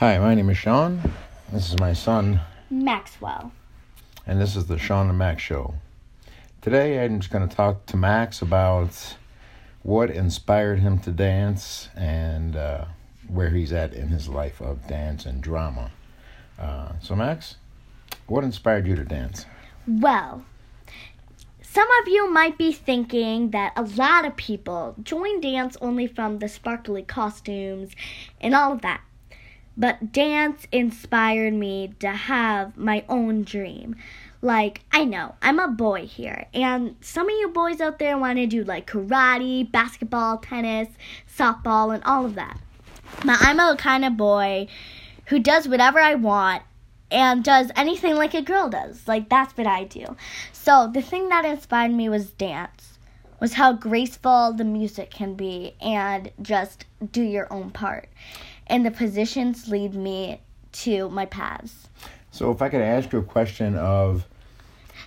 Hi, my name is Sean. This is my son, Maxwell. and this is the Sean and Max Show. Today, I'm just going to talk to Max about what inspired him to dance and uh, where he's at in his life of dance and drama. Uh, so, Max, what inspired you to dance? Well, some of you might be thinking that a lot of people join dance only from the sparkly costumes and all of that. But dance inspired me to have my own dream. Like, I know, I'm a boy here, and some of you boys out there want to do like karate, basketball, tennis, softball, and all of that. But I'm a kind of boy who does whatever I want and does anything like a girl does. Like that's what I do. So the thing that inspired me was dance. Was how graceful the music can be and just do your own part. And the positions lead me to my paths. So, if I could ask you a question of,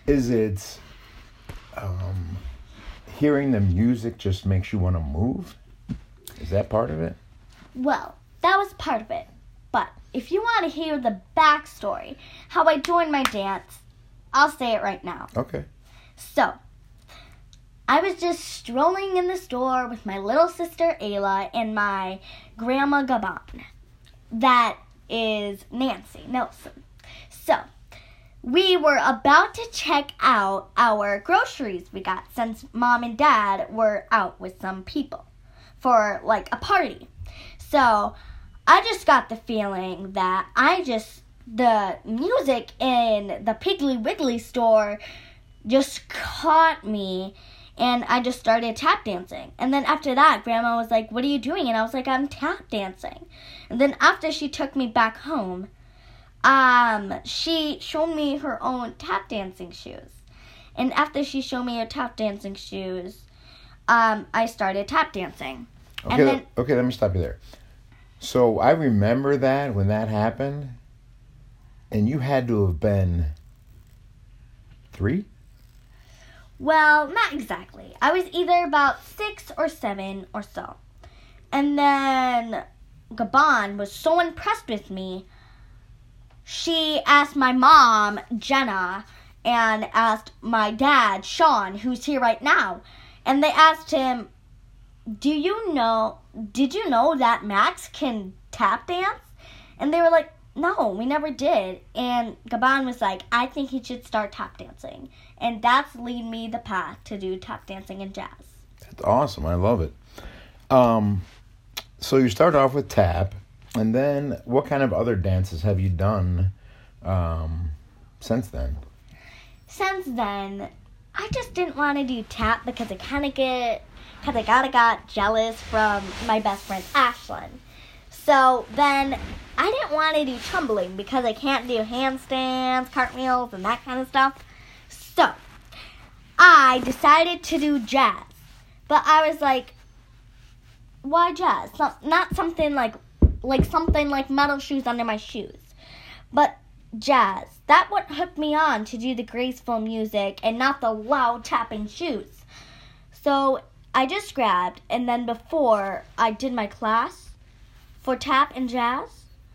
is it um, hearing the music just makes you want to move? Is that part of it? Well, that was part of it. But if you want to hear the backstory, how I joined my dance, I'll say it right now. Okay. So, I was just strolling in the store with my little sister Ayla and my grandma Gabon. That is Nancy Nelson. So, we were about to check out our groceries we got since mom and dad were out with some people for like a party. So, I just got the feeling that I just the music in the Piggly Wiggly store just caught me and I just started tap dancing. And then after that, grandma was like, "What are you doing?" And I was like, "I'm tap dancing." And then after she took me back home, um she showed me her own tap dancing shoes. And after she showed me her tap dancing shoes, um I started tap dancing. Okay, then- okay, let me stop you there. So I remember that when that happened, and you had to have been three. Well, not exactly. I was either about six or seven or so. And then Gabon was so impressed with me, she asked my mom, Jenna, and asked my dad, Sean, who's here right now. And they asked him, Do you know, did you know that Max can tap dance? And they were like, No, we never did. And Gabon was like, I think he should start tap dancing and that's lead me the path to do tap dancing and jazz. That's awesome. I love it. Um, so you start off with tap, and then what kind of other dances have you done um, since then? Since then, I just didn't want to do tap because I kind of get, because I kind of got jealous from my best friend Ashlyn. So then I didn't want to do tumbling because I can't do handstands, cartwheels, and that kind of stuff. So I decided to do jazz. But I was like, why jazz? Not, not something like like something like metal shoes under my shoes. But jazz. That what hooked me on to do the graceful music and not the loud tapping shoes. So I just grabbed and then before I did my class for tap and jazz,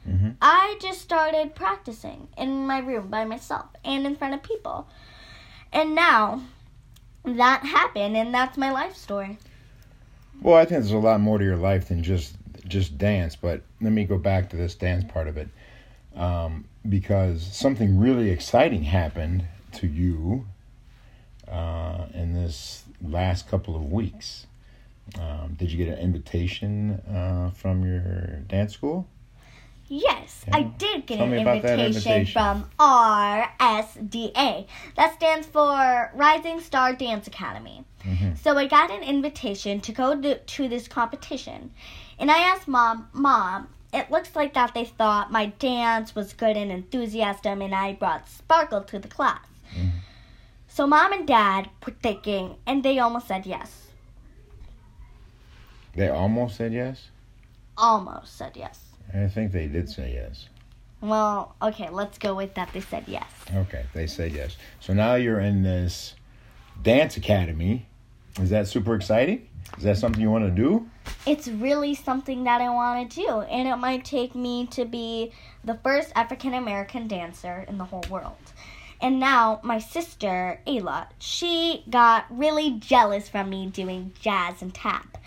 Mhm. I just started practicing in my room by myself and in front of people. And now that happened and that's my life story. Well, I think there's a lot more to your life than just just dance. But let me go back to this dance part of it, um, because something really exciting happened to you uh, in this last couple of weeks. Um, did you get an invitation uh, from your dance school? Yes, I did get Tell an me about that invitation, invitation. from RSDA. That stands for Rising Star Dance Academy. Mhm. So I got an invitation to go to, to this competition. And I asked mom, Mom, it looks like that they thought my dance was good and enthusiasm and I brought sparkle to the class. Mhm. So mom and dad were thinking and they almost said yes. They almost said yes. Almost said yes. I think they did say yes. Well, okay, let's go with that. They said yes. Okay, they said yes. So now you're in this dance academy. Is that super exciting? Is that something you want to do? it's really something that I want to do, and it might take me to be the first African American dancer in the whole world. And now my sister, Ayla, she got really jealous from me doing jazz and tap.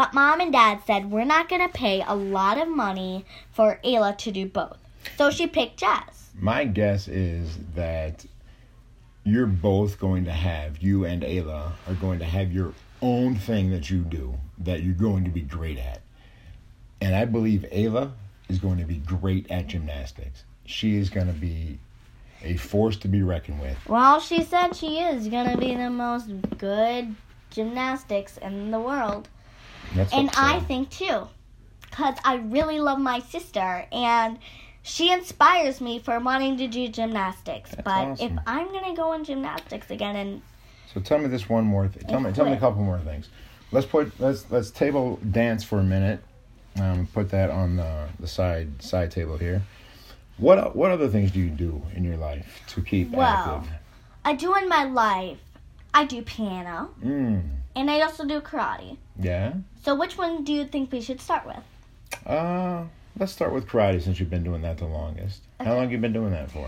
But mom and dad said we're not going to pay a lot of money for Ayla to do both. So she picked jazz. My guess is that you're both going to have, you and Ayla are going to have your own thing that you do that you're going to be great at. And I believe Ayla is going to be great at gymnastics. She is going to be a force to be reckoned with. Well, she said she is going to be the most good gymnastics in the world. That's and I think too, because I really love my sister and she inspires me for wanting to do gymnastics. That's but awesome. if I'm gonna go in gymnastics again, and So tell me this one more. Th- tell me, tell me a couple more things. Let's put let's let's table dance for a minute. Um, put that on the, the side side table here. What what other things do you do in your life to keep Well, active? I do in my life, I do piano Mm, and I also do karate. yeah. So which one do you think we should start with? Uh, let's start with karate since you've been doing that the longest. How long have you been doing that for?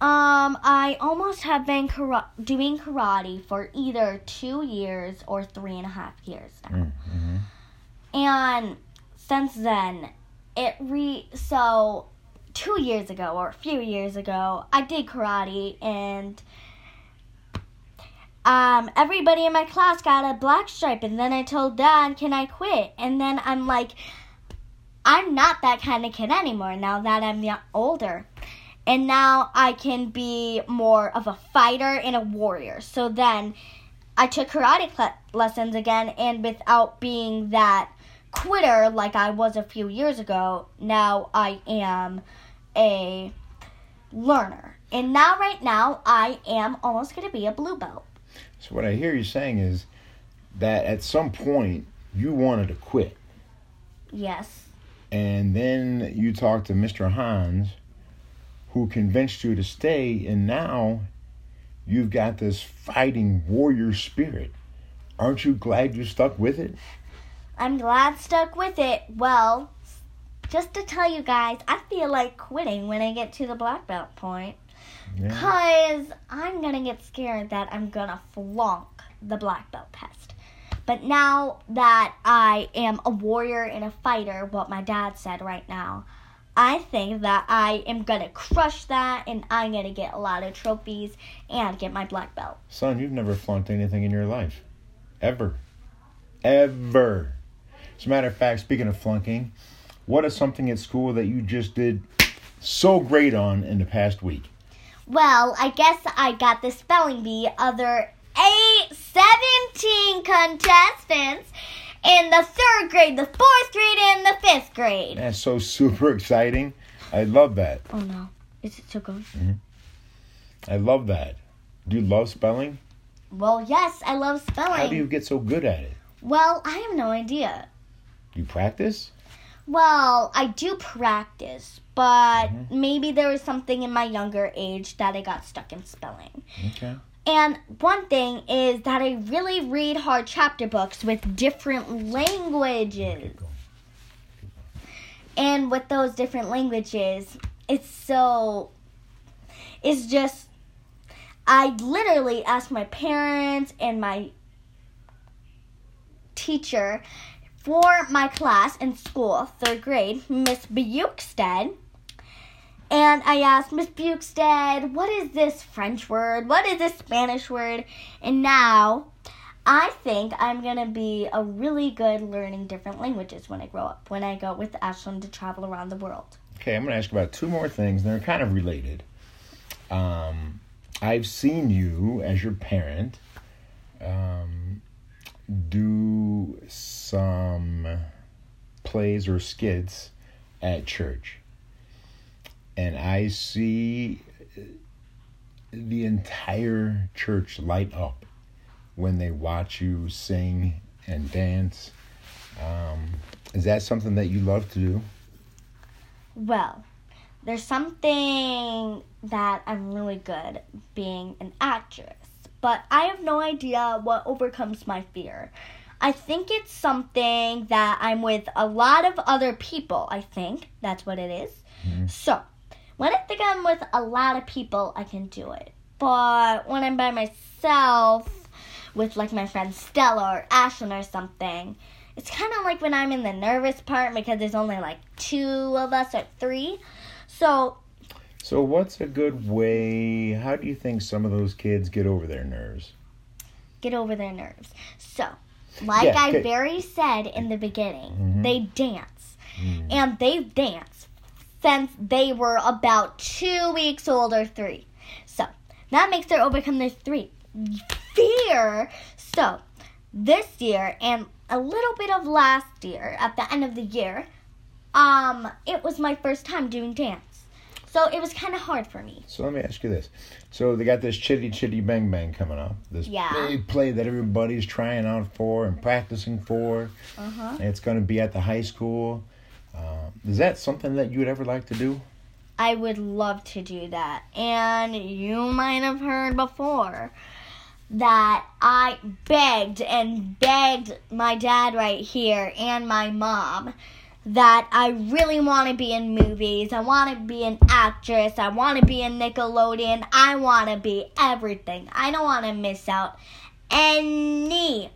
Um, I almost have been kara- doing karate for either two years or three and a half years now. Mm, hmm And since then, it re so two years ago or a few years ago, I did karate and um everybody in my class got a black stripe and then I told dad, "Can I quit?" And then I'm like I'm not that kind of kid anymore now that I'm older. And now I can be more of a fighter and a warrior. So then I took karate cl- lessons again, and without being that quitter like I was a few years ago, now I am a learner. And now, right now, I am almost going to be a blue belt. So what I hear you saying is that at some point you wanted to quit. Yes. and then you talked to Mr. Hans, who convinced you to stay, and now you've got this fighting warrior spirit. Aren't you glad you stuck with it? I'm glad stuck with it. Well, just to tell you guys, I feel like quitting when I get to the black belt point. Yeah. Because I'm going to get scared that I'm going to flunk the black belt test. But now that I am a warrior and a fighter, what my dad said right now, I think that I am going to crush that and I'm going to get a lot of trophies and get my black belt. Son, you've never flunked anything in your life. Ever. Ever. As a matter of fact, speaking of flunking, what is something at school that you just did so great on in the past week? Well, I guess I got the spelling bee other eight, 17 contestants in the third grade, the fourth grade, and the fifth grade. That's so super exciting. I love that. Oh no, is it so good? Mm-hmm. I love that. Do you love spelling? Well, yes, I love spelling. How do you get so good at it? Well, I have no idea. You practice? Well, I do practice, but Mm-hmm. maybe there was something in my younger age that I got stuck in spelling. Okay. And one thing is that I really read hard chapter books with different languages. And with those different languages, it's so. It's just. I literally asked my parents and my teacher for my class in school, third grade, Miss Bukestead. And I asked Miss Bukestead, what is this French word? What is this Spanish word? And now I think I'm going to be a really good learning different languages when I grow up, when I go with Ashlyn to travel around the world. Okay, I'm going to ask about two more things. They're kind of related. Um, I've seen you as your parent um, do some plays or skits at church. And I see the entire church light up when they watch you sing and dance. Um, is that something that you love to do? Well, there's something that I'm really good being an actress, but I have no idea what overcomes my fear. I think it's something that I'm with a lot of other people. I think that's what it is. Mhm. So, when I think I'm with a lot of people, I can do it. But when I'm by myself, with like my friend Stella or Ashlyn or something, it's kind of like when I'm in the nervous part because there's only like two of us or three. So, So, what's a good way? How do you think some of those kids get over their nerves? get over their nerves. So, like Yeah, I very said in the beginning, Mhm. they dance. Mm. And they've danced since they were about two weeks old or three. So, that makes their overcome their three fear. So, this year and a little bit of last year, at the end of the year, um, it was my first time doing dance. So it was kind of hard for me. So let me ask you this. So they got this Chitty Chitty Bang Bang coming up. This Yeah. big play that everybody's trying out for and practicing for. Uh huh. And it's going to be at the high school. Uh, is that something that you would ever like to do? I would love to do that. And you might have heard before that I begged and begged my dad right here and my mom that I really want to be in movies. I want to be an actress. I want to be in Nickelodeon. I want to be everything. I don't want to miss out any,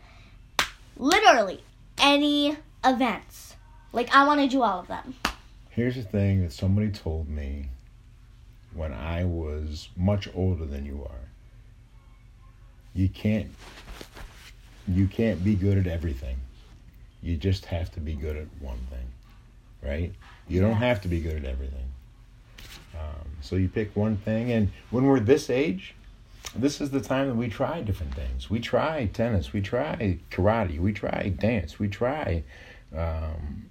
literally, any events. Like, I want to do all of them. Here's the thing that somebody told me when I was much older than you are. You can't you can't be good at everything. You just have to be good at one thing. Right? You don't have to be good at everything. Um, so you pick one thing and when we're this age, this is the time that we try different things. We try tennis, we try karate, we try dance, we try um,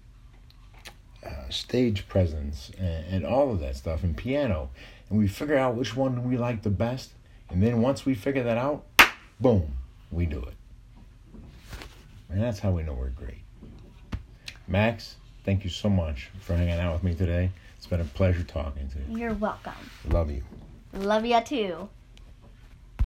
uh, stage presence and, and all of that stuff and piano and we figure out which one we like the best and then once we figure that out boom we do it and that's how we know we're great max thank you so much for hanging out with me today it's been a pleasure talking to you You're welcome. love you Love ya too.